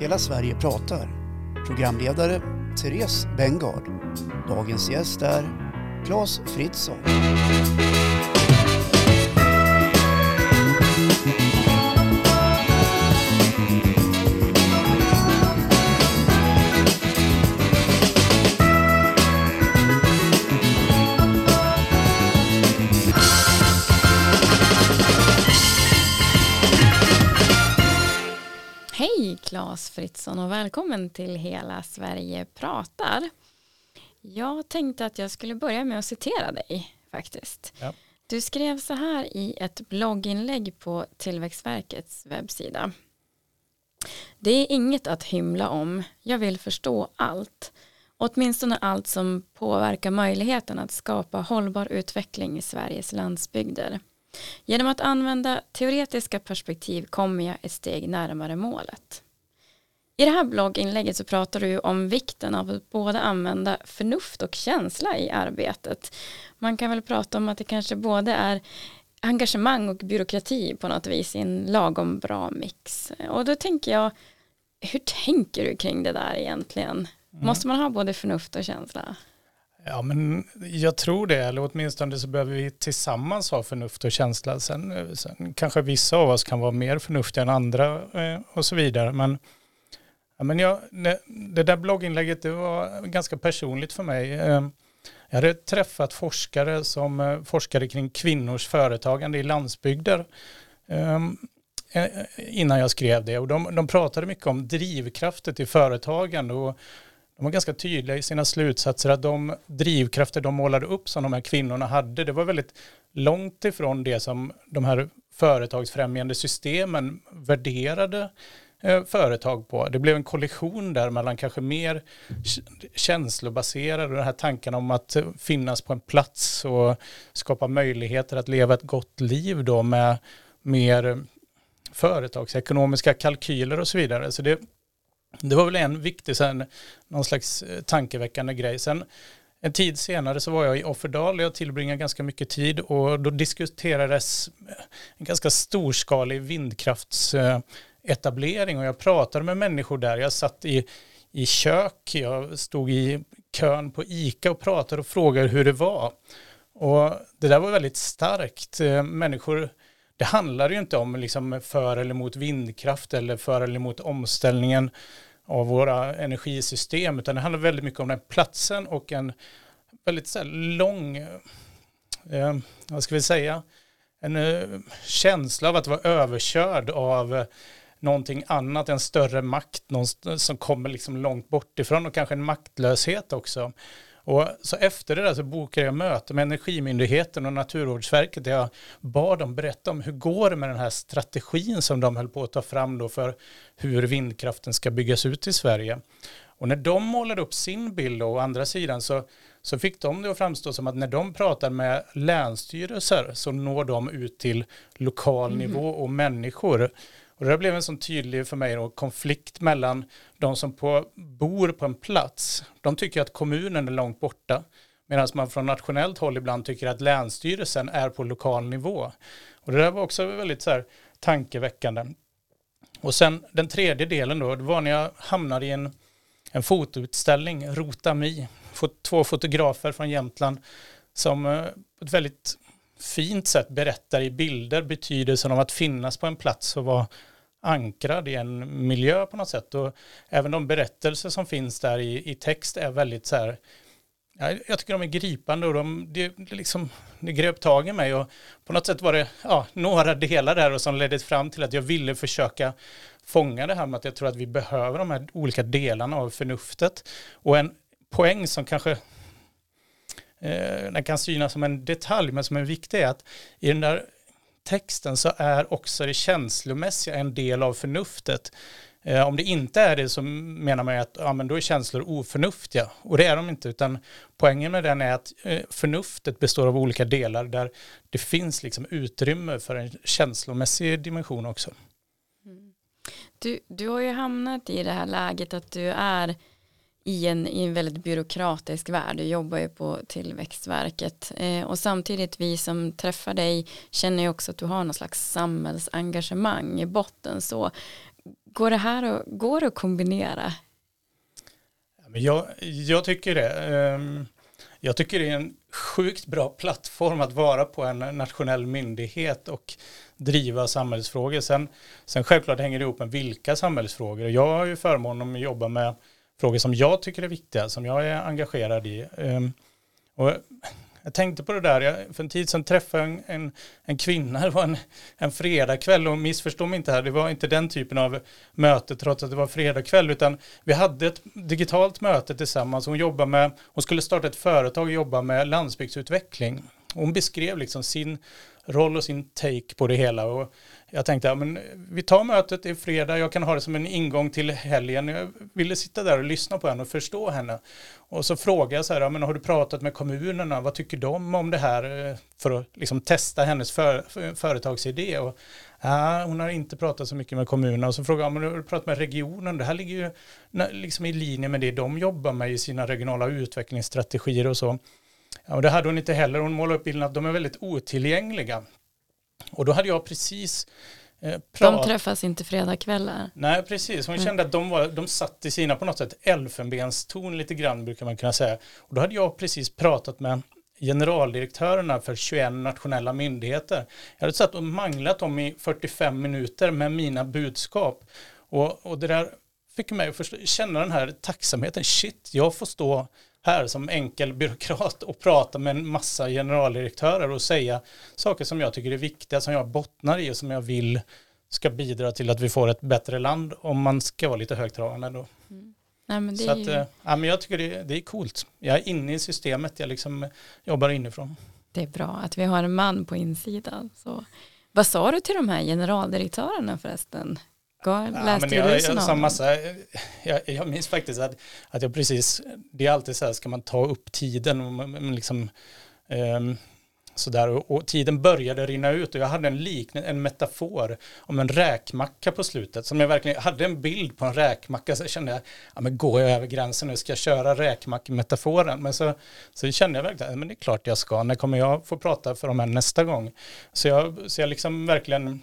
Hela Sverige pratar. Programledare Therese Bengard. Dagens gäst är Claes Fritzson. Claes Fritzson och välkommen till Hela Sverige pratar. Jag tänkte att jag skulle börja med att citera dig faktiskt. Ja. Du skrev så här i ett blogginlägg på Tillväxtverkets webbsida. Det är inget att hymla om. Jag vill förstå allt. Åtminstone allt som påverkar möjligheten att skapa hållbar utveckling i Sveriges landsbygder. Genom att använda teoretiska perspektiv kommer jag ett steg närmare målet. I det här blogginlägget så pratar du om vikten av att både använda förnuft och känsla i arbetet. Man kan väl prata om att det kanske både är engagemang och byråkrati på något vis i en lagom bra mix. Och då tänker jag, hur tänker du kring det där egentligen? Måste man ha både förnuft och känsla? Ja, men jag tror det, eller åtminstone så behöver vi tillsammans ha förnuft och känsla. Sen, sen kanske vissa av oss kan vara mer förnuftiga än andra eh, och så vidare. Men, ja, men jag, det, där blogginlägget det var ganska personligt för mig. Ehm, jag hade träffat forskare som eh, forskade kring kvinnors företagande i landsbygder ehm, eh, innan jag skrev det. Och de, de pratade mycket om drivkrafter i företagande och de var ganska tydliga i sina slutsatser att de drivkrafter de målade upp som de här kvinnorna hade, det var väldigt långt ifrån det som de här företagsfrämjande systemen värderade Eh, företag på. Det blev en kollision där mellan kanske mer känslobaserade och den här tanken om att eh, finnas på en plats och skapa möjligheter att leva ett gott liv då med mer eh, företagsekonomiska kalkyler och så vidare. Så det, det var väl en viktig, sen, någon slags tankeväckande grej. Sen en tid senare så var jag i Offerdal och jag tillbringade ganska mycket tid och då diskuterades en ganska storskalig vindkrafts etablering och jag pratade med människor där. Jag satt i, i kök, jag stod i kön på ICA och pratade och frågade hur det var. Och det där var väldigt starkt. Eh, människor, det handlar ju inte om liksom för eller mot vindkraft eller för eller mot omställningen av våra energisystem, utan det handlar väldigt mycket om den platsen och en väldigt så här, lång, eh, vad ska vi säga, en eh, känsla av att vara överkörd av eh, någonting annat, en större makt någon som kommer liksom långt bort ifrån och kanske en maktlöshet också. Och så efter det där så bokade jag möte med Energimyndigheten och Naturvårdsverket där jag bad dem berätta om hur går det med den här strategin som de höll på att ta fram då för hur vindkraften ska byggas ut i Sverige. Och när de målade upp sin bild då, å andra sidan så, så fick de det att framstå som att när de pratar med länsstyrelser så når de ut till lokal nivå och människor. Och det blev en sån tydlig för mig då, konflikt mellan de som på, bor på en plats. De tycker att kommunen är långt borta. Medan man från nationellt håll ibland tycker att länsstyrelsen är på lokal nivå. Och det där var också väldigt så här, tankeväckande. Och sen den tredje delen då, det var när jag hamnade i en, en fotoutställning, Rotami. Fot, två fotografer från Jämtland som eh, på ett väldigt fint sätt berättar i bilder betydelsen av att finnas på en plats och vara ankrad i en miljö på något sätt. Och även de berättelser som finns där i, i text är väldigt så här, ja, jag tycker de är gripande och de, det, det, liksom, det grep tag i mig och på något sätt var det ja, några delar där och som ledde fram till att jag ville försöka fånga det här med att jag tror att vi behöver de här olika delarna av förnuftet. Och en poäng som kanske eh, den kan synas som en detalj men som är viktig är att i den där texten så är också det känslomässiga en del av förnuftet. Eh, om det inte är det så menar man ju att ja, men då är känslor oförnuftiga och det är de inte utan poängen med den är att eh, förnuftet består av olika delar där det finns liksom utrymme för en känslomässig dimension också. Mm. Du, du har ju hamnat i det här läget att du är i en, i en väldigt byråkratisk värld. Du jobbar ju på Tillväxtverket eh, och samtidigt vi som träffar dig känner ju också att du har någon slags samhällsengagemang i botten. Så går det här att, går det att kombinera? Jag, jag tycker det. Ehm, jag tycker det är en sjukt bra plattform att vara på en nationell myndighet och driva samhällsfrågor. Sen, sen självklart hänger det ihop med vilka samhällsfrågor. Jag har ju förmånen att jobba med frågor som jag tycker är viktiga, som jag är engagerad i. Ehm, och jag tänkte på det där, jag, för en tid sedan träffade jag en, en, en kvinna, det var en, en fredagkväll och missförstå mig inte här, det var inte den typen av möte trots att det var fredagkväll utan vi hade ett digitalt möte tillsammans, hon jobbar med, hon skulle starta ett företag och jobba med landsbygdsutveckling. Hon beskrev liksom sin roll och sin take på det hela och jag tänkte, ja, men vi tar mötet, i fredag, jag kan ha det som en ingång till helgen. Jag ville sitta där och lyssna på henne och förstå henne. Och så frågade jag så här, ja, men har du pratat med kommunerna, vad tycker de om det här? Eh, för att liksom testa hennes för, för, företagsidé. Och, ja, hon har inte pratat så mycket med kommunerna. Och så frågade jag, men har du pratat med regionen? Det här ligger ju liksom i linje med det de jobbar med i sina regionala utvecklingsstrategier och så. Ja, och det hade hon inte heller. Hon målade upp bilden att de är väldigt otillgängliga. Och då hade jag precis eh, De träffas inte fredagkvällar. Nej, precis. Hon mm. kände att de, var, de satt i sina på något sätt elfenbenston lite grann brukar man kunna säga. Och då hade jag precis pratat med generaldirektörerna för 21 nationella myndigheter. Jag hade satt och manglat dem i 45 minuter med mina budskap. Och, och det där fick mig att förstå, känna den här tacksamheten. Shit, jag får stå här som enkel byråkrat och prata med en massa generaldirektörer och säga saker som jag tycker är viktiga, som jag bottnar i och som jag vill ska bidra till att vi får ett bättre land om man ska vara lite högtravande då. Mm. Nej, men det Så att, ju... Eh, ja, men jag tycker det, det är coolt. Jag är inne i systemet, jag liksom jobbar inifrån. Det är bra att vi har en man på insidan. Så. Vad sa du till de här generaldirektörerna förresten? Läste ja, jag, du jag, som massa, jag, jag minns faktiskt att, att jag precis, det är alltid så här, ska man ta upp tiden och liksom, um, sådär, och, och, tiden började rinna ut och jag hade en liknande, en metafor om en räkmacka på slutet, som jag verkligen hade en bild på en räkmacka, så kände jag, ja men går jag över gränsen nu, ska jag köra räkmack-metaforen? Men så, så kände jag verkligen, men det är klart jag ska, när kommer jag få prata för dem här nästa gång? Så jag, så jag liksom verkligen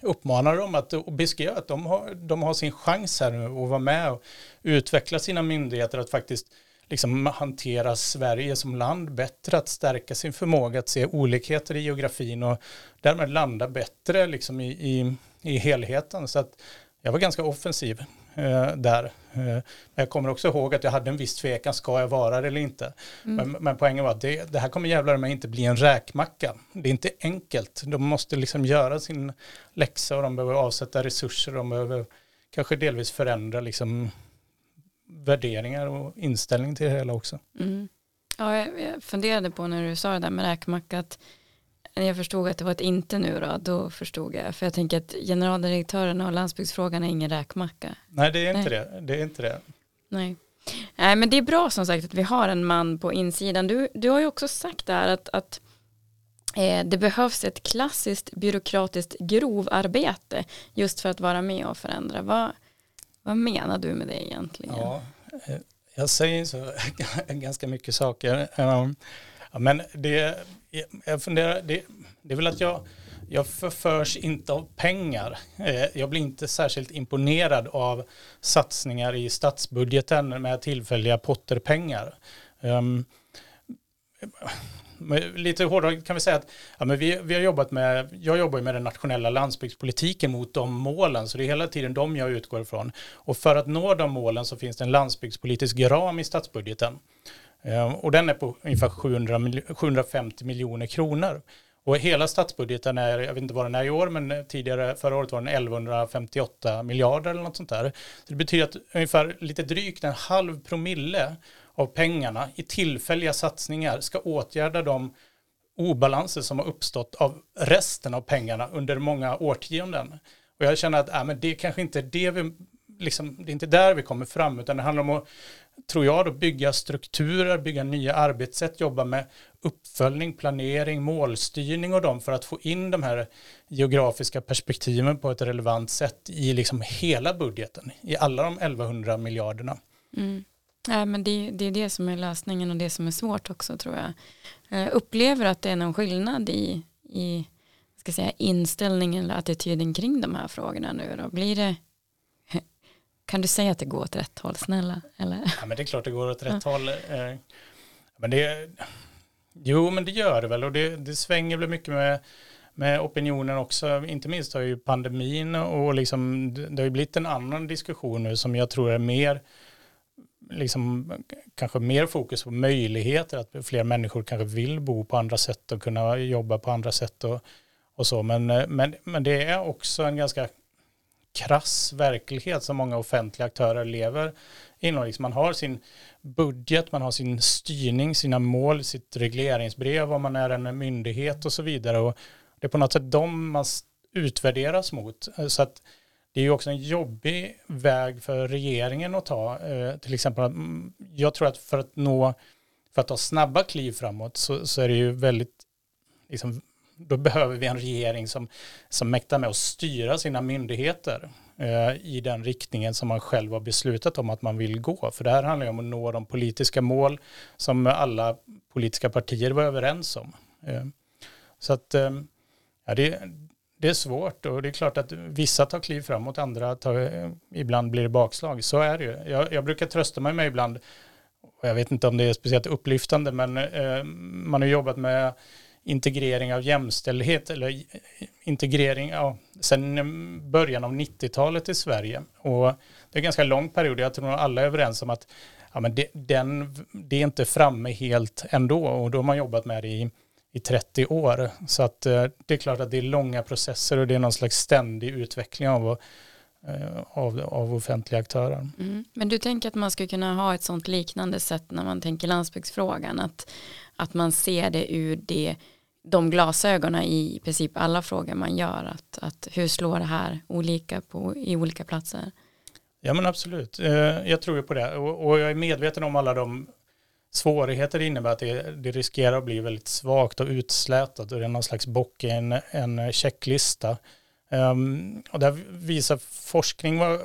uppmanar dem att och beskriva att de har, de har sin chans här nu att vara med och utveckla sina myndigheter att faktiskt liksom hantera Sverige som land bättre, att stärka sin förmåga att se olikheter i geografin och därmed landa bättre liksom i, i, i helheten. Så att jag var ganska offensiv eh, där. Eh, jag kommer också ihåg att jag hade en viss tvekan, ska jag vara det eller inte? Mm. Men, men, poängen var att det, det här kommer jävlar mig inte bli en räkmacka. Det är inte enkelt. De måste liksom göra sin läxa och de behöver avsätta resurser, de behöver kanske delvis förändra liksom värderingar och inställning till det hela också. Mm. Ja, jag, jag funderade på när du sa det där med räkmacka, att när jag förstod att det var ett inte nu då, då förstod jag. För jag tänker att generaldirektören och landsbygdsfrågan är ingen räkmacka. Nej, det är inte Nej. det. Det är inte det. Nej. Nej, men det är bra som sagt att vi har en man på insidan. Du, du har ju också sagt där att, att eh, det behövs ett klassiskt byråkratiskt grovarbete just för att vara med och förändra. Vad, vad menar du med det egentligen? Ja, eh, jag säger så ganska mycket saker. Men det, jag funderar, det, det är väl att jag, jag förförs inte av pengar. Eh, jag blir inte särskilt imponerad av satsningar i statsbudgeten med tillfälliga potterpengar. Um, lite hårdare kan vi säga att ja, men vi, vi har jobbat med, jag jobbar med den nationella landsbygdspolitiken mot de målen, så det är hela tiden de jag utgår ifrån. Och för att nå de målen så finns det en landsbygdspolitisk ram i statsbudgeten. Ehm, och den är på ungefär 700, 750 miljoner kronor. Och hela statsbudgeten är, jag vet inte vad den är i år, men eh, tidigare förra året var den 1158 miljarder eller något sånt där. Så det betyder att ungefär lite drygt en halv promille av pengarna i tillfälliga satsningar ska åtgärda de obalanser som har uppstått av resten av pengarna under många årtionden. Och jag känner att äh, men det kanske inte är det vi liksom, det är inte där vi kommer fram, utan det handlar om att tror jag, då bygga strukturer, bygga nya arbetssätt, jobba med uppföljning, planering, målstyrning och dem för att få in de här geografiska perspektiven på ett relevant sätt i liksom hela budgeten, i alla de 1100 miljarderna. Mm. Ja, men det, det är det som är lösningen och det som är svårt också tror jag. jag upplever att det är någon skillnad i, i ska säga, inställningen eller attityden kring de här frågorna nu då? Blir det, kan du säga att det går åt rätt håll, snälla? Eller? Ja, men det är klart det går åt rätt ja. håll. Eh, men det, jo, men det gör det väl och det, det svänger väl mycket med, med opinionen också. Inte minst har ju pandemin och liksom, det har ju blivit en annan diskussion nu som jag tror är mer liksom kanske mer fokus på möjligheter, att fler människor kanske vill bo på andra sätt och kunna jobba på andra sätt och, och så. Men, men, men det är också en ganska krass verklighet som många offentliga aktörer lever inom. Liksom man har sin budget, man har sin styrning, sina mål, sitt regleringsbrev om man är en myndighet och så vidare. Och det är på något sätt de man utvärderas mot. Eh, så att det är ju också en jobbig väg för regeringen att ta. Eh, till exempel, mm, jag tror att för att nå, för att ta snabba kliv framåt så, så är det ju väldigt, liksom, då behöver vi en regering som, som mäktar med att styra sina myndigheter eh, i den riktningen som man själv har beslutat om att man vill gå. För det här handlar ju om att nå de politiska mål som alla politiska partier var överens om. Eh, så att eh, ja, det, det är svårt och det är klart att vissa tar kliv framåt, andra tar, eh, ibland blir det bakslag. Så är det ju. Jag, jag brukar trösta mig med ibland, och jag vet inte om det är speciellt upplyftande, men eh, man har jobbat med integrering av jämställdhet eller integrering ja, sen början av 90-talet i Sverige. Och det är en ganska lång period, jag tror alla är överens om att ja, men det, den, det är inte framme helt ändå och då har man jobbat med det i i 30 år. Så att eh, det är klart att det är långa processer och det är någon slags ständig utveckling av, eh, av, av offentliga aktörer. Mm. Men du tänker att man skulle kunna ha ett sånt liknande sätt när man tänker landsbygdsfrågan, att, att man ser det ur det, de glasögonen i princip alla frågor man gör, att, att hur slår det här olika på, i olika platser? Ja men absolut, eh, jag tror ju på det och, jag är medveten om alla de svårigheter det innebär att det, det, riskerar att bli väldigt svagt och utslätat och det är någon slags bock i en, en checklista. Um, och där visar forskning var,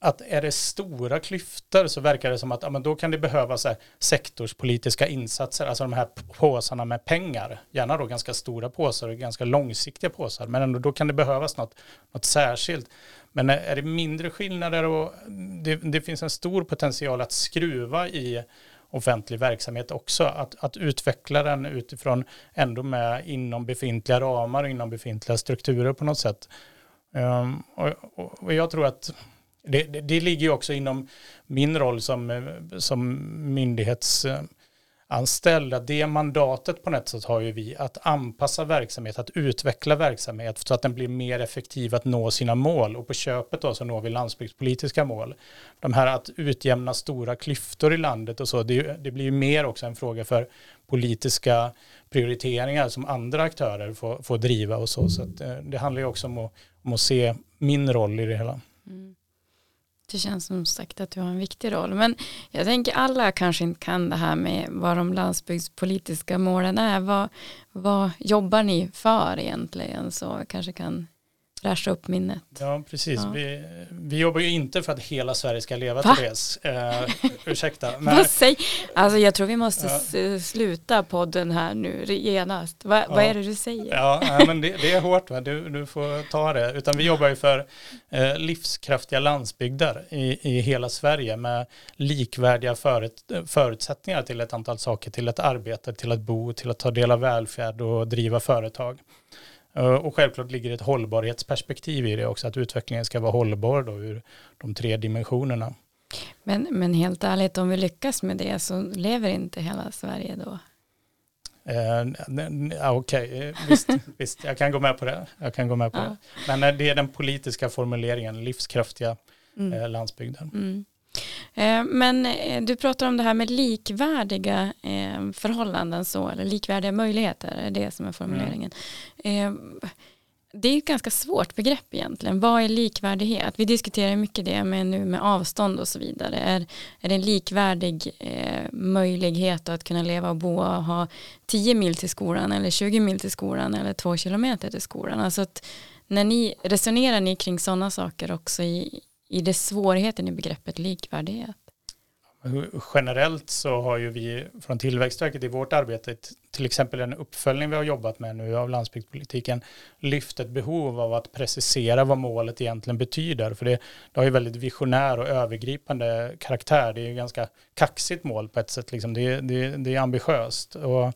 att är det stora klyftor så verkar det som att ja, men då kan det behövas sektorspolitiska insatser, alltså de här påsarna med pengar, gärna då ganska stora påsar och ganska långsiktiga påsar, men ändå då kan det behövas något, något särskilt. Men är det mindre skillnader och det, det finns en stor potential att skruva i offentlig verksamhet också. Att, att utveckla den utifrån ändå med inom befintliga ramar, inom befintliga strukturer på något sätt. Um, och, och, jag tror att det, det, det, ligger ju också inom min roll som, eh, som myndighets eh, anställda, det mandatet på något sätt har ju vi att anpassa verksamhet, att utveckla verksamhet så att den blir mer effektiv att nå sina mål och på köpet då så når vi landsbygdspolitiska mål. De här att utjämna stora klyftor i landet och så, det, det blir ju mer också en fråga för politiska prioriteringar som andra aktörer får, får driva och så. Så det, eh, det handlar ju också om att, om att se min roll i det hela. Det känns som sagt att du har en viktig roll. Men jag tänker alla kanske inte kan det här med vad de landsbygdspolitiska målen är. Vad, vad jobbar ni för egentligen? Så kanske kan fräscha upp minnet. Ja, precis. Ja. Vi, vi jobbar ju inte för att hela Sverige ska leva, Va? Therese. Eh, ursäkta. Men... Vad? Alltså, jag tror vi måste ja. sluta podden här nu genast. Va, ja. Vad är det du säger? Ja, men det, det är hårt. Va? Du, du får ta det. Utan vi jobbar ju för eh, livskraftiga landsbygder i, i hela Sverige med likvärdiga förut, förutsättningar till ett antal saker, till ett arbete, till att bo, till att ta del av välfärd och driva företag. Eh, och självklart ligger ett hållbarhetsperspektiv i det också, att utvecklingen ska vara hållbar då ur de tre dimensionerna. Men, men helt ärligt, om vi lyckas med det så lever inte hela Sverige då? Eh, Okej, okay. Eh, visst, visst, jag kan gå med på det. Jag kan gå med på ja. det. Men eh, det är den politiska formuleringen, livskraftiga mm. landsbygden. Mm. Eh, men eh, du pratar om det här med likvärdiga eh, förhållanden så, eller likvärdiga möjligheter, är det som är formuleringen. Mm. Det är ett ganska svårt begrepp egentligen. Vad är likvärdighet? Vi diskuterar mycket det med nu med avstånd och så vidare. Är, är det en likvärdig möjlighet att kunna leva och bo och ha 10 mil till skolan eller 20 mil till skolan eller 2 kilometer till skolan? Alltså att när ni resonerar ni kring sådana saker också i, i det svårigheten i begreppet likvärdighet? generellt så har ju vi från Tillväxtverket i vårt arbete, till exempel en uppföljning vi har jobbat med nu av landsbygdspolitiken, lyft ett behov av att precisera vad målet egentligen betyder. För det, det har ju väldigt visionär och övergripande karaktär. Det är ju ganska kaxigt mål på ett sätt. Liksom. Det, det, det är ambitiöst. Och,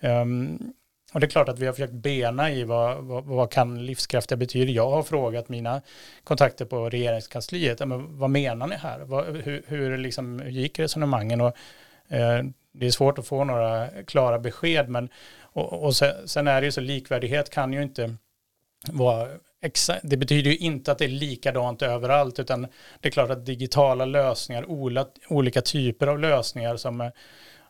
um, och det är klart att vi har försökt bena i vad, vad, vad kan livskraftiga betyder. Jag har frågat mina kontakter på regeringskansliet, men vad menar ni här? Vad, hur, hur, liksom, hur gick resonemangen? Och, eh, det är svårt att få några klara besked, men och, och sen, sen, är det ju så likvärdighet kan ju inte vara exa, det betyder ju inte att det är likadant överallt, utan det är klart att digitala lösningar, olika typer av lösningar som Eh,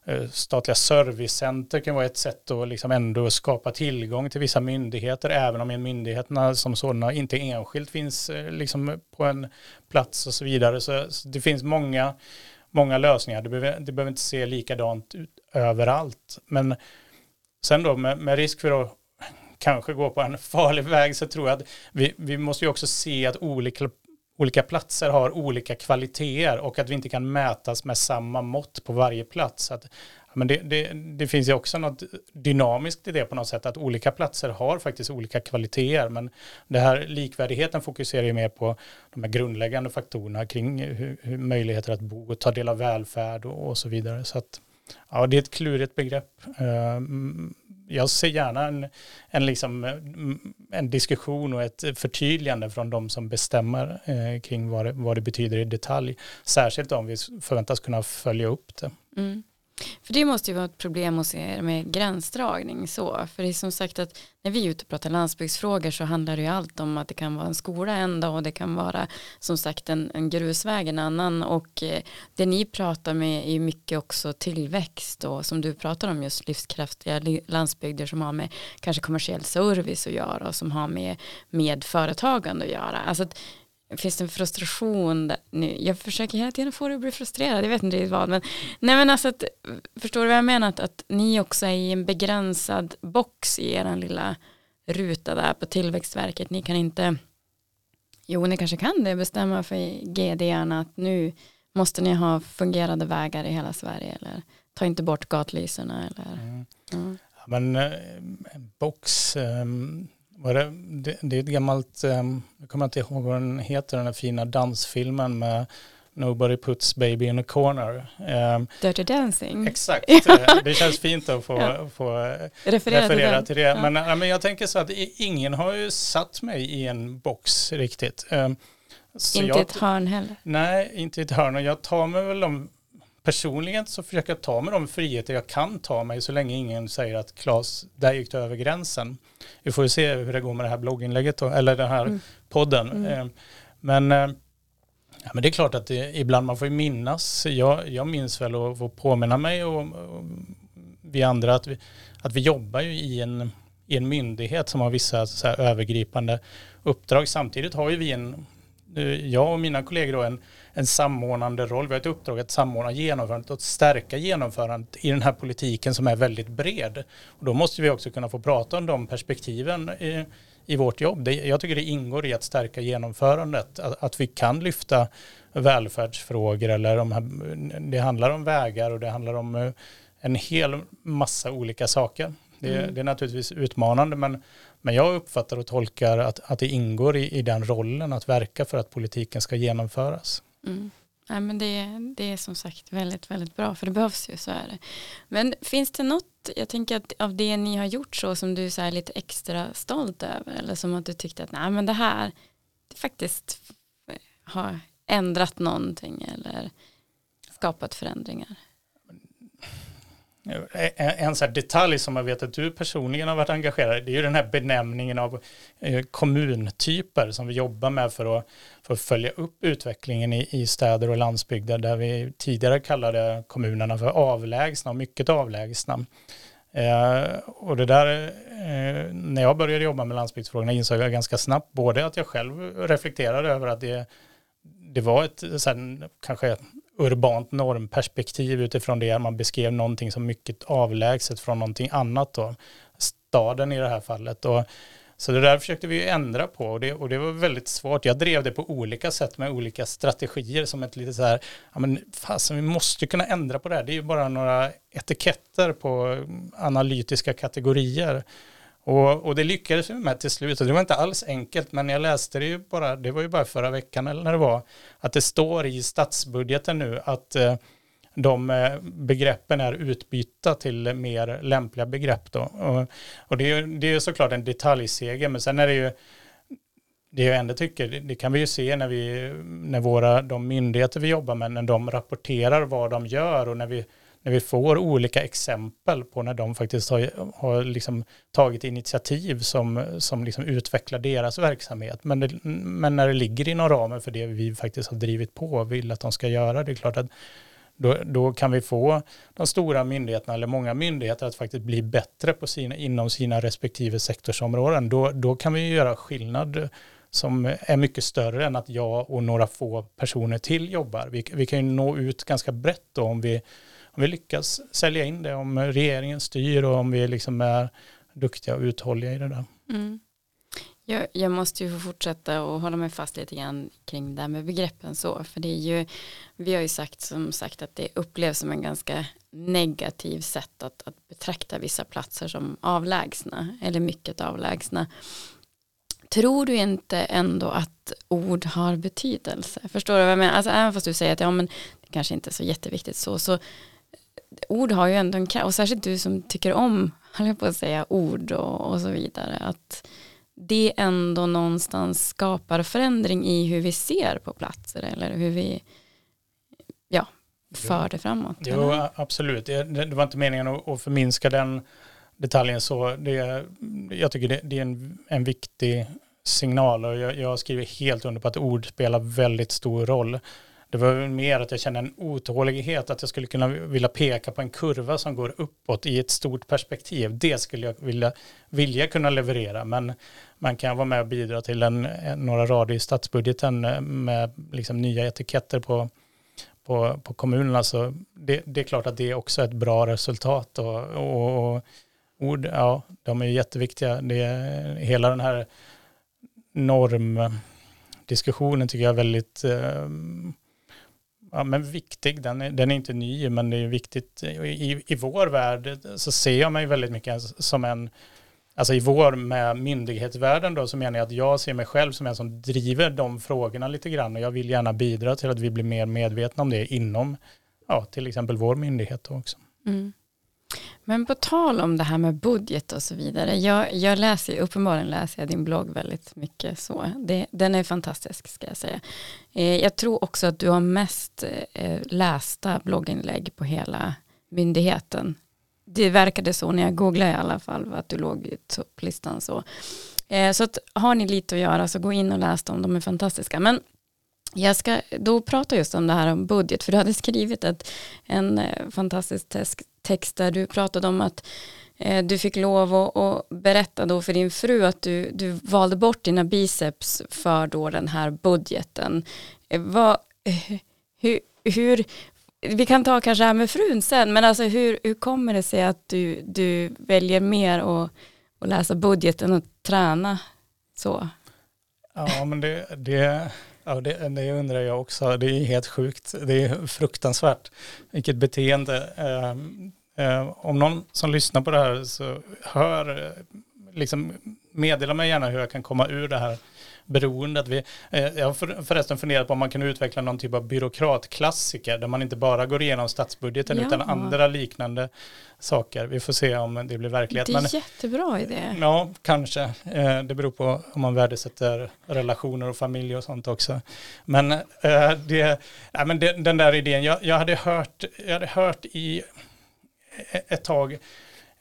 Eh, statliga servicecenter kan vara ett sätt att liksom ändå skapa tillgång till vissa myndigheter, även om myndigheterna som sådana inte enskilt finns eh, liksom på en plats och så vidare. Så, det finns många, många lösningar. Det behöver, det behöver inte se likadant ut överallt. Men sen då med, med risk för att kanske gå på en farlig väg så tror jag att vi, vi måste ju också se att olika olika platser har olika kvaliteter och att vi inte kan mätas med samma mått på varje plats. Att, men det, det, det, finns ju också något dynamiskt i det på något sätt, att olika platser har faktiskt olika kvaliteter, men det här likvärdigheten fokuserar ju mer på de här grundläggande faktorerna kring hur, hur möjligheter att bo och ta del av välfärd och, och så vidare. Så att, ja, det är ett klurigt begrepp. Eh, jag ser gärna en, en, liksom, mm, en diskussion och ett förtydligande från de som bestämmer eh, kring vad det, vad det betyder i detalj. Särskilt om vi förväntas kunna följa upp det. Mm. För det måste ju vara ett problem hos er med gränsdragning så. För det är som sagt att när vi är ute och pratar landsbygdsfrågor så handlar det ju allt om att det kan vara en skola en dag och det kan vara som sagt en, en grusväg en annan och eh, det ni pratar med är ju mycket också tillväxt och som du pratar om just livskraftiga landsbygder som har med kanske kommersiell service att göra och som har med, med företagande att göra. Alltså att finns det en frustration nu? Jag försöker hela tiden få dig att bli frustrerad, jag vet inte riktigt vad, men nej men alltså att, förstår du vad jag menar? Att, att ni också är i en begränsad box i er lilla ruta där på Tillväxtverket, ni kan inte, jo ni kanske kan det, bestämma för GD-arna att nu måste ni ha fungerande vägar i hela Sverige eller ta inte bort gatlyserna eller. Mm. Ja, men en eh, box, um var det, det, det, är ett gammalt, um, jag kommer inte ihåg vad den heter, den här fina dansfilmen med Nobody puts baby in a corner. Um, Dirty Dancing. Exakt, det känns fint att få, ja. få referera, referera till, det. Ja. Men, men jag tänker så att ingen har ju satt mig i en box riktigt. Um, inte jag, ett hörn heller. Nej, inte ett hörn. Och jag tar mig väl de personligen så försöker jag ta mig de friheter jag kan ta mig så länge ingen säger att Claes, där gick du över gränsen. Vi får ju se hur det går med det här blogginlägget då, eller den här mm. podden. Mm. Eh, men, eh, ja, men det är klart att det, ibland man får ju minnas. Jag, jag minns väl och får påminna mig och, och vi andra att vi, att vi jobbar ju i en, i en myndighet som har vissa så övergripande uppdrag. Samtidigt har ju vi en, eh, jag och mina kollegor då en en samordnande roll. Vi har ett uppdrag att samordna genomförandet och stärka genomförandet i den här politiken som är väldigt bred. Och då måste vi också kunna få prata om de perspektiven i, i vårt jobb. Det, jag tycker det ingår i att stärka genomförandet, att, att vi kan lyfta välfärdsfrågor eller de här, det handlar om vägar och det handlar om eh, en hel massa olika saker. Det, mm. det är naturligtvis utmanande men, men jag uppfattar och tolkar att, att det ingår i, i den rollen att verka för att politiken ska genomföras. Mm. Ja, men det, det är som sagt väldigt, väldigt bra, för det behövs ju, så är det. Men finns det något, jag tänker att av det ni har gjort så som du är lite extra stolt över, eller som att du tyckte att nej men det här det faktiskt har ändrat någonting eller skapat förändringar? Eh, eh, en sån detalj som jag vet att du personligen har varit engagerad i, det är ju den här benämningen av eh, kommuntyper som vi jobbar med för att, för att följa upp utvecklingen i, i städer och landsbygder där vi tidigare kallade kommunerna för avlägsna och mycket avlägsna. Eh, och det där, eh, när jag började jobba med landsbygdsfrågorna insåg jag ganska snabbt både att jag själv reflekterade över att det, det var ett sen, kanske urbant normperspektiv utifrån det man beskrev någonting som mycket avlägset från någonting annat då. Staden i det här fallet. Och Så det där försökte vi ändra på och det, och det var väldigt svårt. Jag drev det på olika sätt med olika strategier som ett lite så här, ja men fasen vi måste kunna ändra på det här. Det är ju bara några etiketter på analytiska kategorier. Och, och det lyckades vi med till slut och det var inte alls enkelt men jag läste det ju bara, det var ju bara förra veckan eller när det var, att det står i statsbudgeten nu att eh, de eh, begreppen är utbytta till mer lämpliga begrepp då. Och, och det, är, det är såklart en detaljseger, men sen är det ju det jag ändå tycker, det kan vi ju se när vi, när våra, de myndigheter vi jobbar med, när de rapporterar vad de gör och när vi, när vi får olika exempel på när de faktiskt har, har liksom tagit initiativ som, som liksom utvecklar deras verksamhet. Men, det, men när det ligger inom ramen för det vi faktiskt har drivit på och vill att de ska göra, det är klart att då, då kan vi få de stora myndigheterna eller många myndigheter att faktiskt bli bättre på sina, inom sina respektive sektorsområden. Då, då kan vi göra skillnad som är mycket större än att jag och några få personer till jobbar. Vi, vi kan ju nå ut ganska brett då om vi, om vi lyckas sälja in det, om regeringen styr och om vi liksom är duktiga och uthålliga i det där. Mm. Jag, jag, måste ju få fortsätta och hålla mig fast lite grann kring det här med begreppen så, för det är ju, vi har ju sagt som sagt att det upplevs som en ganska negativ sätt att, att betrakta vissa platser som avlägsna eller mycket avlägsna. Tror du inte ändå att ord har betydelse? Förstår du vad jag menar? Alltså även fast du säger att ja, men det kanske inte är så jätteviktigt så, så ord har ju ändå en kraft, och särskilt du som tycker om, höll jag på att säga, ord och, och så vidare, att det ändå någonstans skapar förändring i hur vi ser på platser eller hur vi ja, för det framåt. Jo, eller? absolut. Det, det, var inte meningen att, att förminska den detaljen så. Det, jag tycker det, det är en, en viktig signal och jag, jag skriver helt under på att ord spelar väldigt stor roll. Det var mer att jag kände en otålighet att jag skulle kunna vilja peka på en kurva som går uppåt i ett stort perspektiv. Det skulle jag vilja, vilja kunna leverera men man kan vara med och bidra till en, några rader i statsbudgeten eh, med liksom nya etiketter på, på, på kommunerna så alltså, det, det, är klart att det är också ett bra resultat och, och, och ord, ja, de är jätteviktiga. Det hela den här normdiskussionen tycker jag är väldigt eh, ja, men viktig. Den är, den är inte ny, men det är viktigt. I, I vår värld så ser jag mig väldigt mycket som en, alltså i vår med myndighetsvärlden då, så menar jag att jag ser mig själv som en som driver de frågorna lite grann och jag vill gärna bidra till att vi blir mer medvetna om det inom, ja, till exempel vår myndighet också. Mm. Men på tal om det här med budget och så vidare. Jag, jag läser, uppenbarligen läser jag din blogg väldigt mycket så. Det, den är fantastisk ska jag säga. Eh, jag tror också att du har mest eh, lästa blogginlägg på hela myndigheten. Det verkade så när jag googlade i alla fall att du låg i topplistan så. Eh, så att har ni lite att göra så gå in och läs dem, de är fantastiska. Men jag ska då prata just om det här om budget, för du hade skrivit ett, en eh, fantastisk text där du pratade om att eh, du fick lov att, att, berätta då för din fru att du, du valde bort dina biceps för då den här budgeten. Eh, vad, eh, hur, hur, vi kan ta kanske det här med frun sen, men alltså hur, hur kommer det sig att du, du väljer mer att, att läsa budgeten och träna så? Ja, men det, det Ja, det, det, undrar jag också. Det är helt sjukt. Det är fruktansvärt. Vilket beteende. Eh, eh, om någon som lyssnar på det här så hör, liksom meddela mig gärna hur jag kan komma ur det här beroendet. Vi, eh, jag har förresten funderat på om man kan utveckla någon typ av byråkratklassiker där man inte bara går igenom statsbudgeten ja. utan andra liknande saker. Vi får se om det blir verklighet. Det är Men, jättebra idé. Ja, kanske. Eh, det beror på om man värdesätter relationer och familj och sånt också. Men, eh, det, ja, men det, den där idén, jag, jag, hade hört, jag hade hört i ett tag Eh,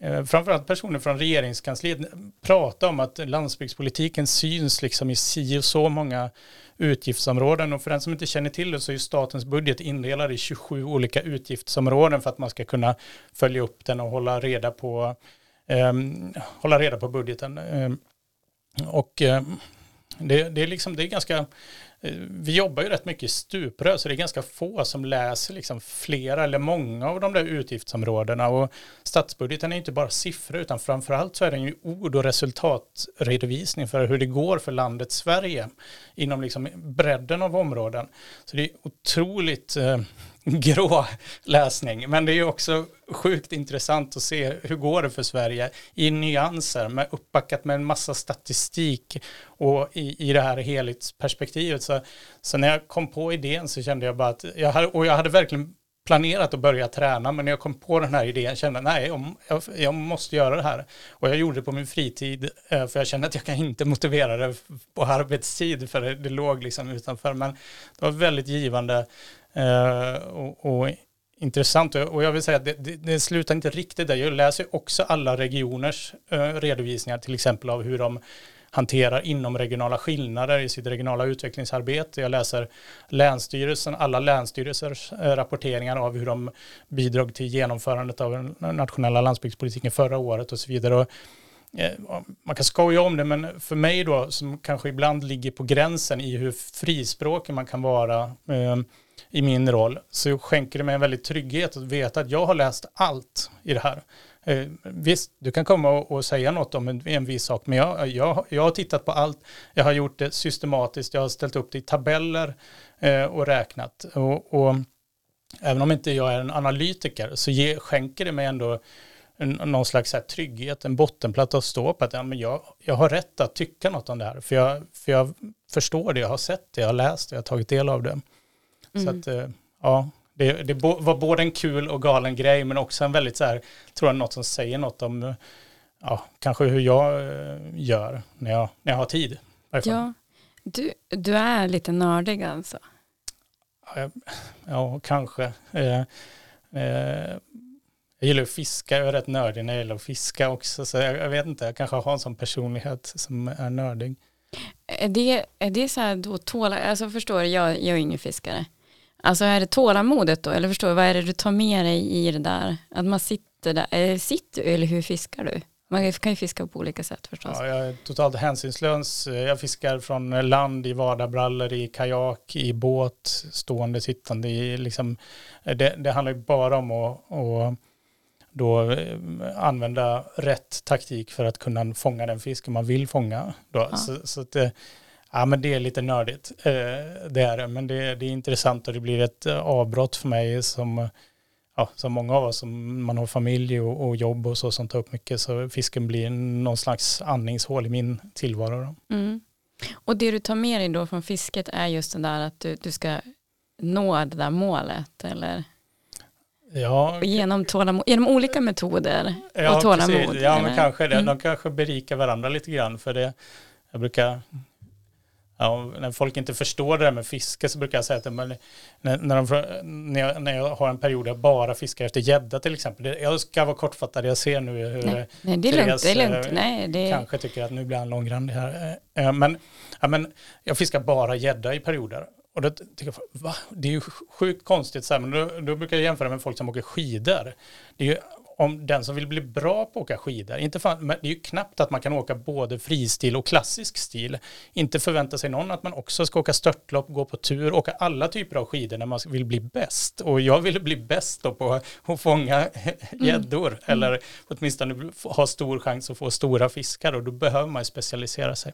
Eh, framförallt personer från regeringskansliet prata om att landsbygdspolitiken syns liksom i si och så många utgiftsområden och för den som inte känner till det så är statens budget indelad i 27 olika utgiftsområden för att man ska kunna följa upp den och hålla reda på, eh, hålla reda på budgeten. Eh, och eh, det, det, är liksom, det är ganska Eh, vi jobbar ju rätt mycket i stuprör så det är ganska få som läser liksom flera eller många av de där utgiftsområdena och statsbudgeten är inte bara siffror utan framförallt så är den ju ord och resultatredovisning för hur det går för landet Sverige inom liksom bredden av områden. Så det är otroligt eh, grå läsning. Men det är också sjukt intressant att se hur går det för Sverige i nyanser med uppbackat med en massa statistik och i, i det här helhetsperspektivet. Så, så när jag kom på idén så kände jag bara att jag hade, och jag hade verkligen planerat att börja träna men när jag kom på den här idén kände jag nej jag, jag, måste göra det här och jag gjorde det på min fritid eh, för jag kände att jag kan inte motivera det på arbetstid för det, det låg liksom utanför men det var väldigt givande Eh, och, och, intressant och jag vill säga att det, det, det, slutar inte riktigt där. Jag läser också alla regioners eh, redovisningar till exempel av hur de hanterar inomregionala skillnader i sitt regionala utvecklingsarbete. Jag läser länsstyrelsen, alla länsstyrelsers eh, rapporteringar av hur de bidrog till genomförandet av den nationella landsbygdspolitiken förra året och så vidare. Och, man kan skoja om det, men för mig då, som kanske ibland ligger på gränsen i hur frispråkig man kan vara, i min roll så skänker det mig en väldigt trygghet att veta att jag har läst allt i det här. Eh, visst, du kan komma och, och säga något om en, en viss sak, men jag, jag, jag har tittat på allt. Jag har gjort det systematiskt, jag har ställt upp det i tabeller eh, och räknat. Och, och, även om inte jag är en analytiker så ge, skänker det mig ändå en, någon slags här trygghet, en bottenplatta att stå på. Att ja, men jag, jag har rätt att tycka något om det här, för jag, för jag förstår det, jag har sett det, jag har läst det, jag har tagit del av det. Mm. Så att, eh, ja, det, det, var både en kul och galen grej men också en väldigt så här, tror jag något som säger något om, ja, kanske hur jag eh, gör när jag, när jag har tid. Ja, du, du är lite nördig alltså? Ja, ja kanske. Eh, eh, jag gillar att fiska, jag är rätt nördig när jag gillar att fiska också, så jag, jag vet inte, jag kanske har en sån personlighet som är nördig. Är det, är det så här då tåla, alltså förstår jag, jag är ingen fiskare. Alltså är det tålamodet då, eller förstår du, vad är det du tar med dig i det där? Att man sitter där, äh, sitter du eller hur fiskar du? Man kan ju fiska på olika sätt förstås. Ja, jag är totalt hänsynslös. Jag fiskar från land i vardagsbrallor, i kajak, i båt, stående, sittande. I, liksom, det, det handlar ju bara om att, att då eh, använda rätt taktik för att kunna fånga den fisken man vill fånga. Då. Ja. Så, så att, Ja, men det är lite nördigt. Eh, det är det, men det, det är intressant och det blir ett eh, avbrott för mig som, ja, som många av oss, som man har familj och, och jobb och så som tar upp mycket, så fisken blir någon slags andningshål i min tillvaro. Mm. Och det du tar med dig då från fisket är just det där att du, du ska nå det där målet, eller? Ja, genom, tålamod, genom olika metoder ja, och tålamod? Precis. Ja, men kanske det. Mm. De kanske berikar varandra lite grann för det. Jag brukar Ja, när folk inte förstår det där med fiske så brukar jag säga att när, när, de, när, jag, när jag har en period där jag bara fiskar efter gädda till exempel. Jag ska vara kortfattad, jag ser nu hur nej, nej, det är Therese lugnt, det är lugnt. Eh, nej, det... kanske tycker att nu blir han långrandig här. Eh, eh, men, ja, men jag fiskar bara gädda i perioder. Och då tycker jag, va? Det är ju sjukt konstigt, så här, men då, då brukar jag jämföra med folk som åker skidor. Det är ju om den som vill bli bra på att åka skidor, inte fan, men det är ju knappt att man kan åka både fristil och klassisk stil. Inte förvänta sig någon att man också ska åka störtlopp, gå på tur, åka alla typer av skidor när man vill bli bäst. Och jag ville bli bäst då på att fånga mm. gäddor, mm. eller åtminstone ha stor chans att få stora fiskar och då behöver man specialisera sig.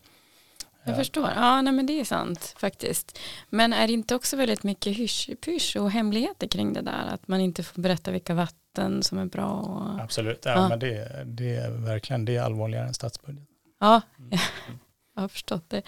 Jag förstår. Ja, nej, men det är sant faktiskt. Men är det inte också väldigt mycket hysch och hemligheter kring det där? Att man inte får berätta vilka vatten som är bra? Och... Absolut, ja, ja. men det, det är verkligen det är allvarligare än statsbudget. Ja, mm. jag har förstått det.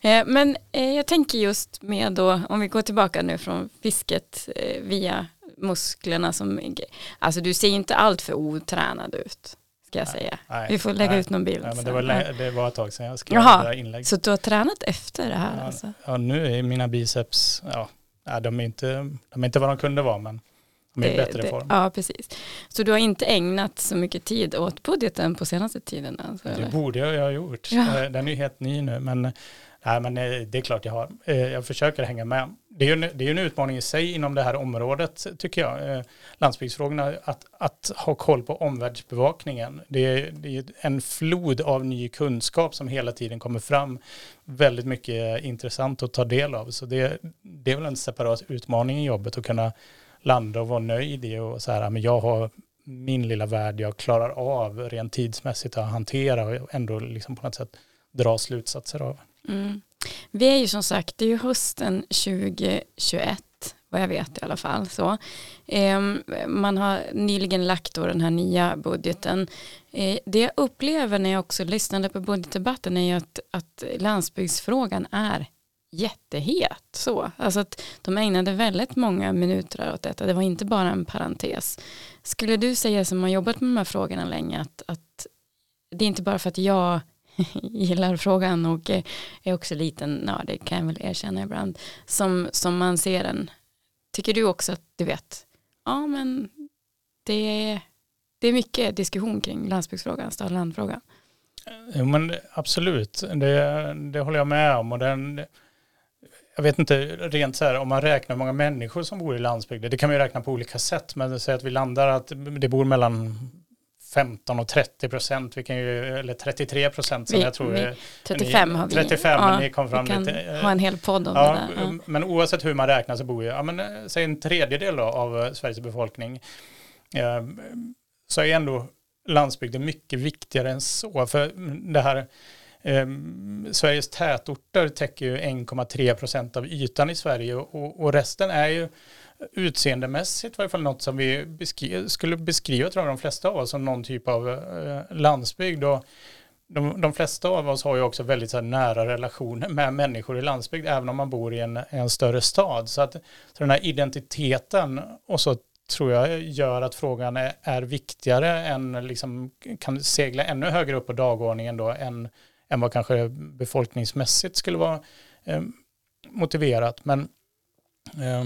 Eh, men eh, jag tänker just med då, om vi går tillbaka nu från fisket eh, via musklerna som, alltså du ser inte allt för otränad ut ska jag säga. Nej, vi får lägga nej, ut någon bild. Nej, men det, var, det var ett tag sedan jag skrev Jaha, det där inlägget. Så du har tränat efter det här ja, alltså? Ja, nu är mina biceps, ja, de är inte, de är inte vad de kunde vara, men i bättre det, form. Ja, precis. Så du har inte ägnat så mycket tid åt budgeten på senaste tiden? Alltså, det eller? borde jag ha gjort. Ja. Eh, den är ju helt ny nu, men Nej, men eh, det är klart jag har. Eh, jag försöker hänga med. Det är ju en, det är en utmaning i sig inom det här området, tycker jag. Landsbygdsfrågorna, att, att ha koll på omvärldsbevakningen. Det är, det är en flod av ny kunskap som hela tiden kommer fram. Väldigt mycket intressant att ta del av. Så det, det är väl en separat utmaning i jobbet att kunna landa och vara nöjd i och så här, men jag har min lilla värld jag klarar av rent tidsmässigt att hantera och ändå liksom på något sätt dra slutsatser av. Mm. Vi är ju som sagt, det är ju hösten 2021 vad jag vet i alla fall. Så. Eh, man har nyligen lagt då den här nya budgeten. Eh, det jag upplever när jag också lyssnade på budgetdebatten är ju att, att landsbygdsfrågan är jättehet. Så. Alltså att de ägnade väldigt många minuter åt detta. Det var inte bara en parentes. Skulle du säga som har jobbat med de här frågorna länge att, att det är inte bara för att jag gillar frågan och är också liten nördig det kan jag väl erkänna ibland, som, som man ser den. Tycker du också att du vet, ja men det är, det är mycket diskussion kring landsbygdsfrågan, stad-landfrågan. Jo men absolut, det, det håller jag med om och den, jag vet inte rent så här om man räknar hur många människor som bor i landsbygden, det kan man ju räkna på olika sätt, men säg att vi landar att det bor mellan 15 och 30 procent, vi kan ju, eller 33 procent som vi, jag tror vi, 35 ni, har vi. 35, ja, ni kom fram vi kan lite. ha en hel podd om ja, det där. Ja. Men oavsett hur man räknar så bor ju, ja men säg en tredjedel av Sveriges befolkning, eh, så är ändå landsbygden mycket viktigare än så, för det här eh, Sveriges tätorter täcker ju 1,3 procent av ytan i Sverige och, och resten är ju utseendemässigt i varje fall något som vi beskri skulle beskriva tror jag de flesta av oss som någon typ av eh, landsbygd. Och de, de flesta av oss har ju också väldigt så nära relationer med människor i landsbygd även om man bor i en, en större stad. Så att så den här identiteten och så tror jag gör att frågan är, är viktigare än liksom kan segla ännu högre upp på dagordningen då än, än vad kanske befolkningsmässigt skulle vara eh, motiverat. Men eh,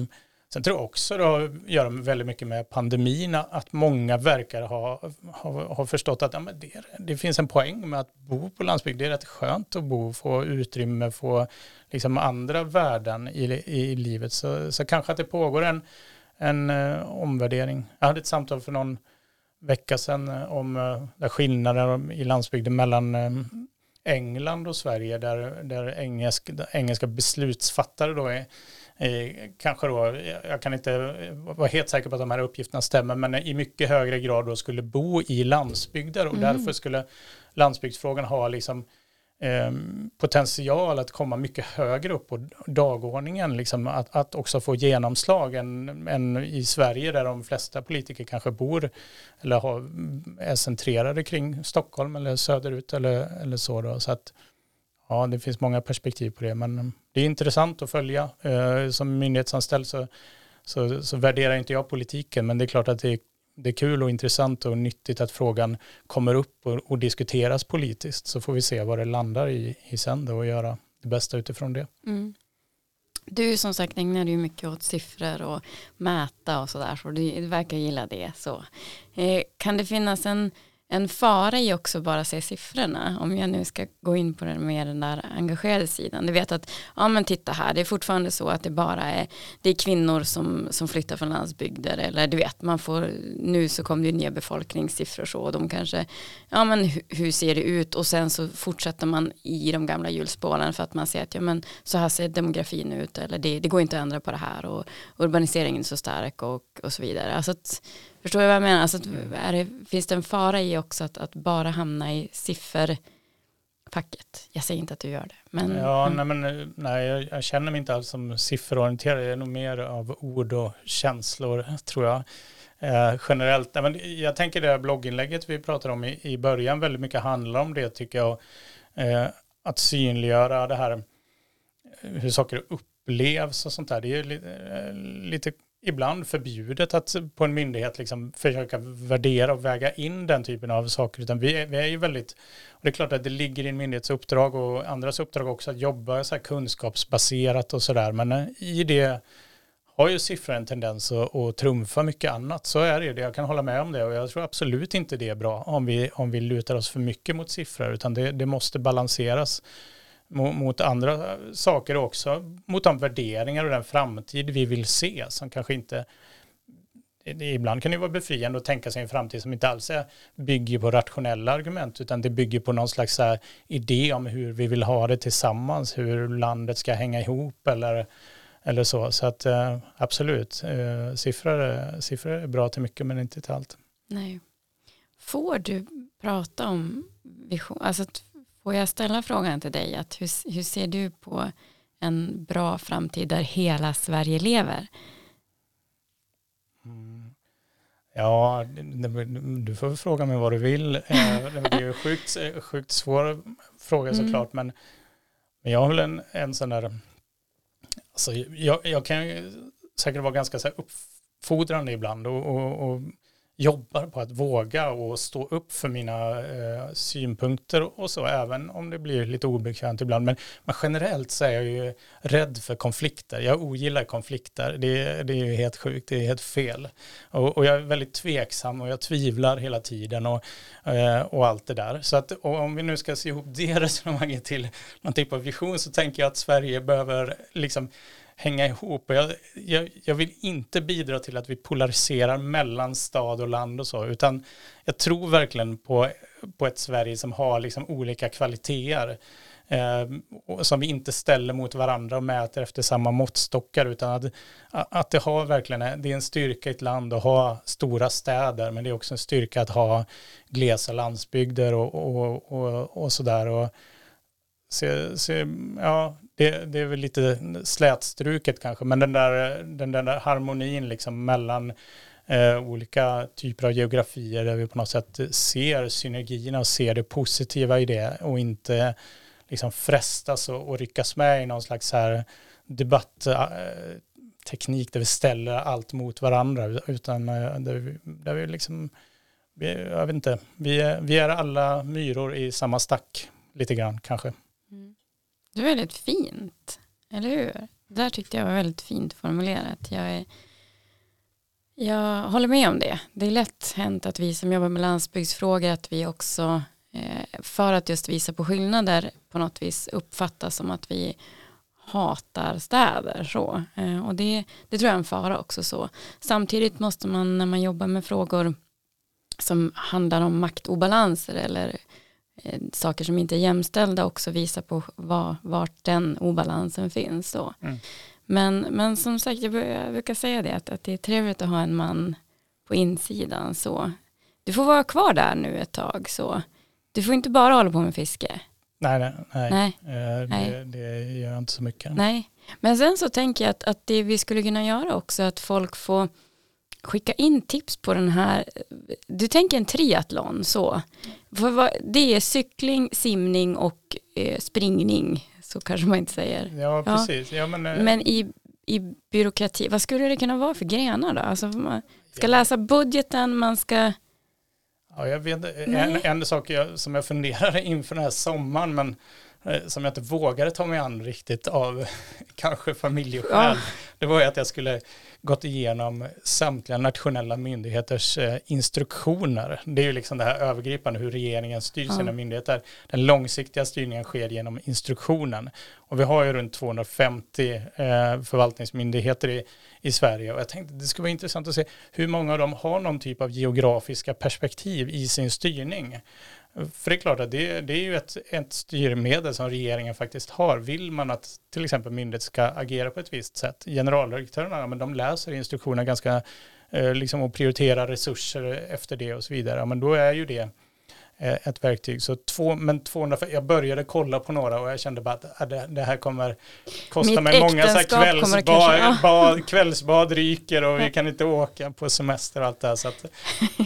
Sen tror jag också det har att göra väldigt mycket med pandemin att många verkar ha, ha, ha förstått att ja, men det, det, finns en poäng med att bo på landsbygd. Det är rätt skönt att bo, få utrymme, få liksom andra värden i, i livet. Så, så kanske att det pågår en, en eh, omvärdering. Jag hade ett samtal för någon vecka sedan eh, om eh, skillnaden i landsbygden mellan ehm, England och Sverige där, där engelsk, engelska beslutsfattare då är Eh, kanske då, jag kan inte vara helt säker på att de här uppgifterna stämmer, men i mycket högre grad då skulle bo i landsbygder och mm. därför skulle landsbygdsfrågan ha liksom Ehm, potential att komma mycket högre upp på dagordningen, liksom att, att också få genomslag än, än i Sverige där de flesta politiker kanske bor eller har, är centrerade kring Stockholm eller söderut eller, eller så. Då. Så att, Ja, det finns många perspektiv på det, men det är intressant att följa. Eh, som myndighetsanställd så, så, så värderar inte jag politiken, men det är klart att det är, det är kul och intressant och nyttigt att frågan kommer upp och, och diskuteras politiskt. Så får vi se vad det landar i, i sen då och göra det bästa utifrån det. Mm. Du som sagt ägnar dig mycket åt siffror och mäta och sådär, så du, du verkar gilla det. Så. Eh, kan det finnas en en fara i också bara se siffrorna. Om jag nu ska gå in på den mer den där engagerade sidan. Du vet att, ja men titta här, det är fortfarande så att det bara är, det är kvinnor som, som flyttar från landsbygder. Eller du vet, man får, nu så kommer det nya befolkningssiffror så. Och de kanske, ja men hur, hur ser det ut? Och sen så fortsätter man i de gamla hjulspåren för att man ser att, ja men så här ser demografin ut. Eller det, det går inte att ändra på det här. Och urbaniseringen är så stark och, och så vidare. Alltså att, Förstår du vad jag menar? Alltså, det, finns det en fara i också att, att bara hamna i sifferpacket? Jag säger inte att du gör det. Men, ja, mm. nej, men, nej, jag, jag, känner mig inte alls som sifferorienterad. Jag är nog mer av ord och känslor, tror jag. Eh, generellt, nej, men jag tänker det här blogginlägget vi pratade om i, i början väldigt mycket handlar om det tycker jag. Eh, att synliggöra det här hur saker upplevs och sånt där. Det är lite, eh, lite ibland förbjudet att på en myndighet liksom försöka värdera och väga in den typen av saker. Utan vi är, vi är ju väldigt, och det är klart att det ligger i en myndighets uppdrag och andras uppdrag också att jobba så här kunskapsbaserat och sådär. Men eh, i det har ju siffror en tendens att, att trumfa mycket annat. Så är det, jag kan hålla med om det och jag tror absolut inte det är bra om vi, om vi lutar oss för mycket mot siffror utan det, det måste balanseras mot, mot andra saker också, mot de värderingar och den framtid vi vill se som kanske inte Ibland kan det vara befriande att tänka sig en framtid som inte alls är, bygger på rationella argument utan det bygger på någon slags här idé om hur vi vill ha det tillsammans, hur landet ska hänga ihop eller, eller så. Så att eh, absolut, eh, siffror, siffror är bra till mycket men inte till allt. Nej. Får du prata om vision, alltså får jag ställa frågan till dig att hur, hur ser du på en bra framtid där hela Sverige lever? Mm. Ja, du får fråga mig vad du vill. Eh, det är ju sjukt, sjukt svår fråga mm. såklart, men, men jag har väl en, en sån där, alltså jag, jag kan ju säkert vara ganska så uppfordrande ibland och, och, och jobbar på att våga och stå upp för mina eh, synpunkter och så, även om det blir lite obekvämt ibland. Men, men, generellt så är jag ju rädd för konflikter. Jag ogillar konflikter. Det, det är ju helt sjukt, det är helt fel. Och, och, jag är väldigt tveksam och jag tvivlar hela tiden och, eh, och allt det där. Så att om vi nu ska se ihop det resonemanget till någon typ av vision så tänker jag att Sverige behöver liksom hänga ihop. Jag, jag, jag, vill inte bidra till att vi polariserar mellan stad och land och så, utan jag tror verkligen på, på ett Sverige som har liksom olika kvaliteter. Eh, som vi inte ställer mot varandra och mäter efter samma måttstockar utan att, att det har verkligen det är en styrka i ett land att ha stora städer men det är också en styrka att ha glesa landsbygder och, och, och, och sådär. Och, se, se, ja, det, det, är väl lite slätstruket kanske, men den där, den där harmonin liksom mellan eh, olika typer av geografier där vi på något sätt ser synergierna och ser det positiva i det och inte liksom frestas och, och ryckas med i någon slags här debattteknik eh, där vi ställer allt mot varandra utan eh, där vi, där vi liksom, vi, jag vet inte, vi är, vi är alla myror i samma stack lite grann kanske. Det är väldigt fint, eller hur? Det där tyckte jag var väldigt fint formulerat. Jag, är, jag håller med om det. Det är lätt hänt att vi som jobbar med landsbygdsfrågor att vi också eh, för att just visa på skillnader på något vis uppfattas som att vi hatar städer så. Eh, och det, det tror jag är en fara också så. Samtidigt måste man när man jobbar med frågor som handlar om maktobalanser eller saker som inte är jämställda också visar på var, vart den obalansen finns. Så. Mm. Men, men som sagt, jag brukar säga det, att, att det är trevligt att ha en man på insidan. Så. Du får vara kvar där nu ett tag. Så. Du får inte bara hålla på med fiske. Nej, nej, nej. nej. Eh, det, det gör inte så mycket. Nej, men sen så tänker jag att, att det vi skulle kunna göra också, att folk får skicka in tips på den här, du tänker en triathlon så, det är cykling, simning och eh, springning, så kanske man inte säger. Ja, precis. Ja, men, eh. men i, i byråkrati, vad skulle det kunna vara för grenar då? Alltså man ska läsa budgeten, man ska... Ja, jag vet, en, en sak jag, som jag funderar inför den här sommaren, men Eh, som jag inte vågade ta mig an riktigt av kanske familjeskäl. Ja. Det var ju att jag skulle gått igenom samtliga nationella myndigheters eh, instruktioner. Det är ju liksom det här övergripande hur regeringen styr sina myndigheter. Den långsiktiga styrningen sker genom instruktionen. Och vi har ju runt 250 eh, förvaltningsmyndigheter i, i Sverige och jag tänkte det skulle vara intressant att se hur många av dem har någon typ av geografiska perspektiv i sin styrning. För det är klart att det, det är ju ett, ett styrmedel som regeringen faktiskt har. Vill man att till exempel myndighet ska agera på ett visst sätt, generaldirektörerna, men de läser instruktioner ganska, eh, liksom och prioriterar resurser efter det och så vidare, men då är ju det ett verktyg. Så två, men 200, jag började kolla på några och jag kände bara att äh, det, här kommer kosta Mitt mig många så här kvällsbad, kanske, bad, kvällsbad ryker och vi kan inte åka på semester och allt det här. Så att,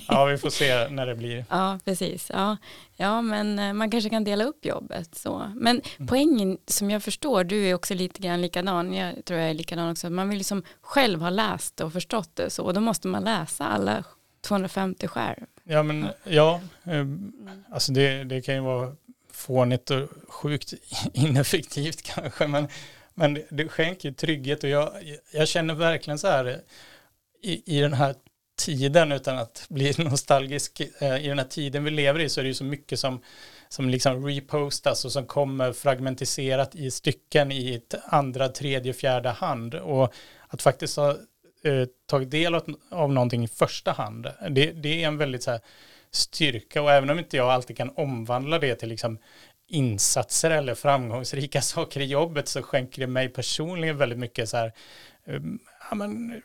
ja, vi får se när det blir. Ja, precis. Ja, ja men eh, man kanske kan dela upp jobbet så. Men mm. poängen som jag förstår, du är också lite grann likadan, jag tror jag är likadan också, man vill liksom själv ha läst och förstått det så, och då måste man läsa alla 250 själv. Ja, men ja, eh, alltså det, det kan ju vara fånigt och sjukt ineffektivt kanske, men, men det, det skänker trygghet och jag, jag känner verkligen så här i, i den här tiden utan att bli nostalgisk, eh, i den här tiden vi lever i så är det ju så mycket som som liksom repostas och som kommer fragmentiserat i stycken i ett andra, tredje, fjärde hand. Och att faktiskt ha eh, tagit del av, av någonting i första hand, det, det är en väldigt så här, styrka och även om inte jag alltid kan omvandla det till liksom insatser eller framgångsrika saker i jobbet så skänker det mig personligen väldigt mycket så här um, ja, men,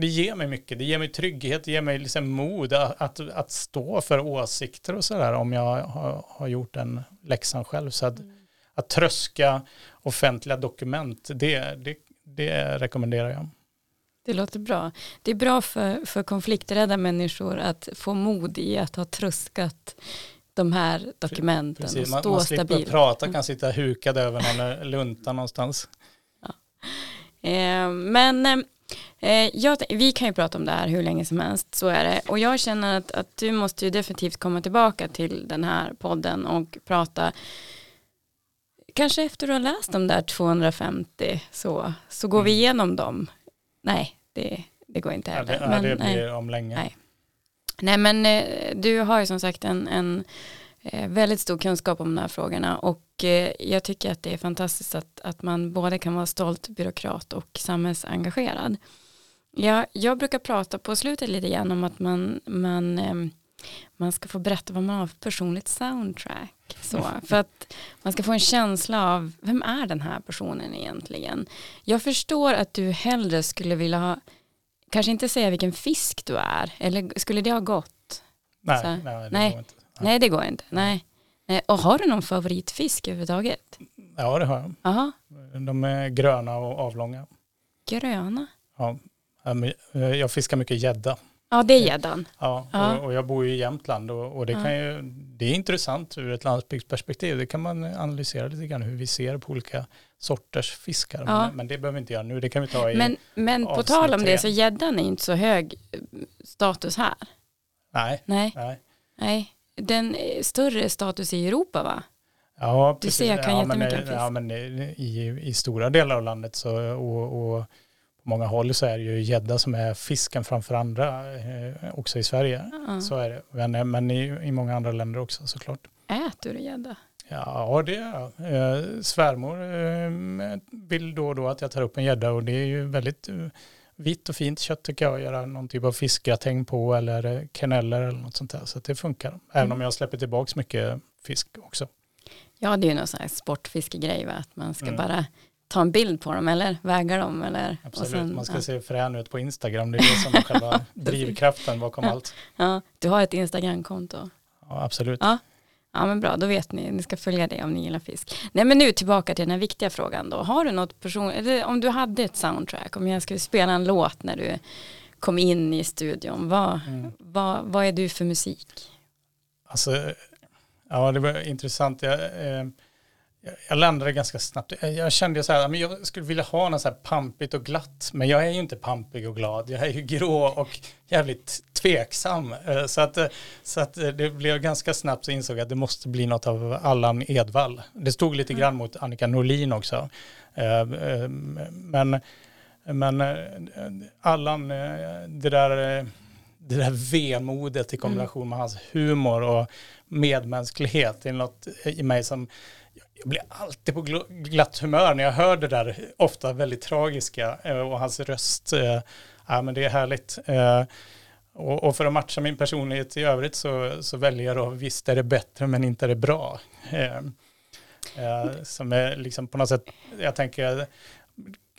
det ger mig mycket, det ger mig trygghet, det ger mig liksom mod att, att, att stå för åsikter och sådär om jag har, har gjort den läxan själv. Så att, mm. att tröska offentliga dokument, det, det, det rekommenderar jag. Det låter bra. Det är bra för, för konflikträdda människor att få mod i att ha tröskat de här dokumenten Precis, och stå man, man slipper stabil. prata, kan sitta hukad över någon lunta någonstans. Ja. Eh, men eh, jag, vi kan ju prata om det här hur länge som helst, så är det. Och jag känner att, att du måste ju definitivt komma tillbaka till den här podden och prata kanske efter du har läst de där 250 så, så går mm. vi igenom dem nej, det, det går inte heller. Ja, det, men, det blir nej. om länge. Nej. nej, men eh, du har ju som sagt en, en eh, väldigt stor kunskap om de här frågorna och eh, jag tycker att det är fantastiskt att, att man både kan vara stolt byråkrat och samhällsengagerad. Jag, jag brukar prata på slutet lite grann om att man, man, man ska få berätta vad man har för personligt soundtrack. Så, för att man ska få en känsla av vem är den här personen egentligen. Jag förstår att du hellre skulle vilja ha, kanske inte säga vilken fisk du är, eller skulle det ha gått? Nej, Så, nej, det nej, går inte. Nej, det går inte. Nej. nej. Och har du någon favoritfisk överhuvudtaget? Ja, det har jag. Aha. De är gröna och avlånga. Gröna? Ja, jag fiskar mycket gädda. Ja, det är gäddan. Ja, ja. Och, och, jag bor ju i Jämtland och, och det, kan ju, det är intressant ur ett landsbygdsperspektiv. Det kan man analysera lite grann hur vi ser på olika sorters fiskar. Ja. Men, men, det behöver vi inte göra nu, det kan vi ta i Men, men på tal om det så gäddan är inte så hög eh, status här. Nej. Nej. Nej. Nej. Den är större status i Europa va? Ja, precis. Du ser, jag kan ja, men, fisk. Ja, men i, i stora delar av landet så, och, och många håll så är det ju gädda som är fisken framför andra eh, också i Sverige. Mm. Så är det. Men, eh, men i, i många andra länder också såklart. Äter du gädda? Ja, det gör jag. Eh, svärmor eh, vill då och då att jag tar upp en gädda och det är ju väldigt eh, vitt och fint kött tycker jag. Göra någon typ av fiskgratäng på eller eh, kaneller eller något sånt där. Så det funkar. Även mm. om jag släpper tillbaka mycket fisk också. Ja, det är ju någon sån här sportfiskegrej va? Att man ska mm. bara ta en bild på dem eller väga dem eller Absolut, sen, man ska ja. se frän ut på Instagram, det är det som är själva drivkraften bakom ja. allt. Ja, du har ett Instagramkonto. Ja, absolut. Ja. ja, men bra, då vet ni, ni ska följa det om ni gillar fisk. Nej, men nu tillbaka till den här viktiga frågan då. Har du något person, eller om du hade ett soundtrack, om jag skulle spela en låt när du kom in i studion, vad, mm. vad, vad är du för musik? Alltså, ja det var intressant. Jag, eh, jag landade ganska snabbt. Jag kände så här, jag skulle vilja ha något så här pampigt och glatt, men jag är ju inte pampig och glad. Jag är ju grå och jävligt tveksam. Eh, så att, eh, så att eh, det blev ganska snabbt så insåg jag att det måste bli något av Allan Edwall. Det stod lite grann mot Annika Norlin också. Men, men Allan, det där, det där vemodet i kombination med hans humor och medmänsklighet, det är något i mig som jag blir alltid på glatt humör när jag hör det där ofta väldigt tragiska eh, och hans röst. Eh, ja, men det är härligt. Eh, och, för att matcha min personlighet i övrigt så, så väljer jag då visst är det bättre men inte är det bra. som är liksom på något sätt, jag tänker,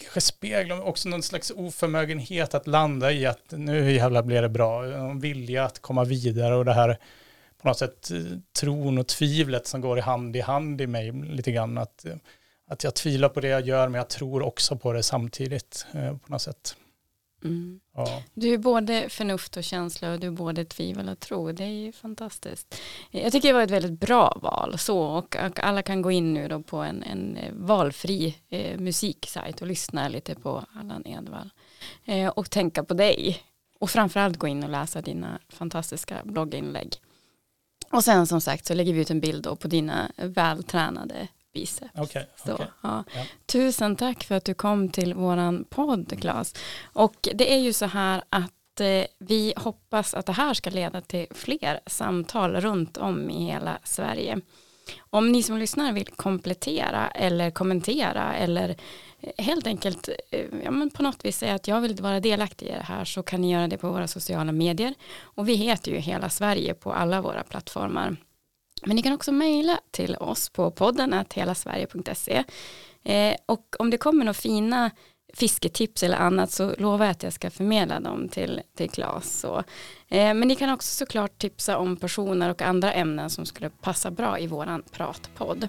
kanske speglar också någon slags oförmögenhet att landa i att nu jävlar blir det bra. En vilja att komma vidare och det här på något sätt eh, tron och tvivlet som går i hand i hand i mig lite grann. Att, eh, att jag tvivlar på det jag gör men jag tror också på det samtidigt eh, på något sätt. Mm. Ja. Du är både förnuft och känsla och du är både tvivel och tro. Det är ju fantastiskt. Jag tycker det var ett väldigt bra val så och, och alla kan gå in nu då på en, en valfri eh, musiksajt och lyssna lite på Allan Edwall eh, och tänka på dig och framförallt gå in och läsa dina fantastiska blogginlägg. Och sen som sagt så lägger vi ut en bild då på dina vältränade biceps. Okay, så, okay. Ja. Ja. Tusen tack för att du kom till våran podd Claes. Och det är ju så här att eh, vi hoppas att det här ska leda till fler samtal runt om i hela Sverige. Om ni som lyssnar vill komplettera eller kommentera eller helt enkelt eh, ja, men på något vis säga att jag vill vara delaktig i det här så kan ni göra det på våra sociala medier och vi heter ju Hela Sverige på alla våra plattformar. Men ni kan också mejla till oss på podden att helasverige.se eh, och om det kommer några fina fisketips eller annat så lovar jag att jag ska förmedla dem till, till. Så. Eh, men ni kan också såklart tipsa om personer och andra ämnen som skulle passa bra i våran pratpodd.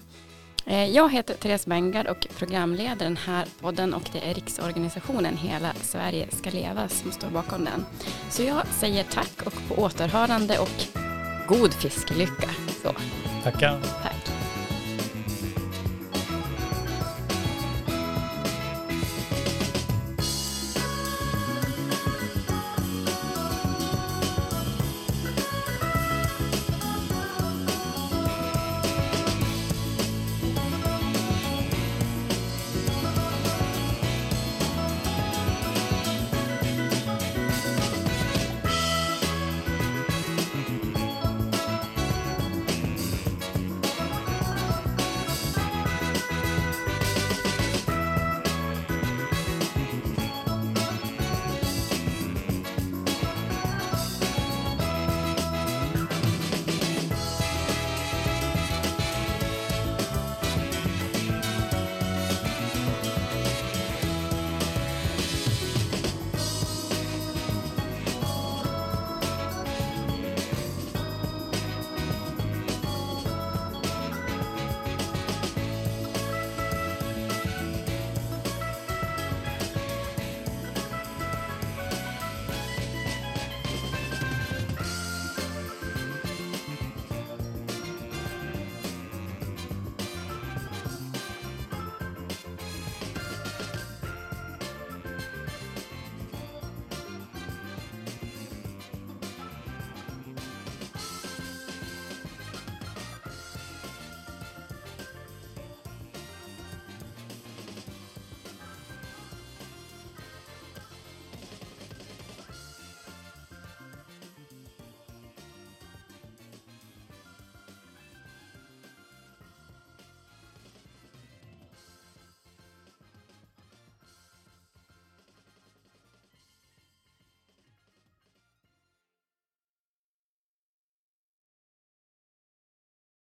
Eh, jag heter Therese Bengard och programleder den här podden och det är riksorganisationen Hela Sverige ska leva som står bakom den. Så jag säger tack och på återhörande och god fiskelycka. Så. Tackar. Tack.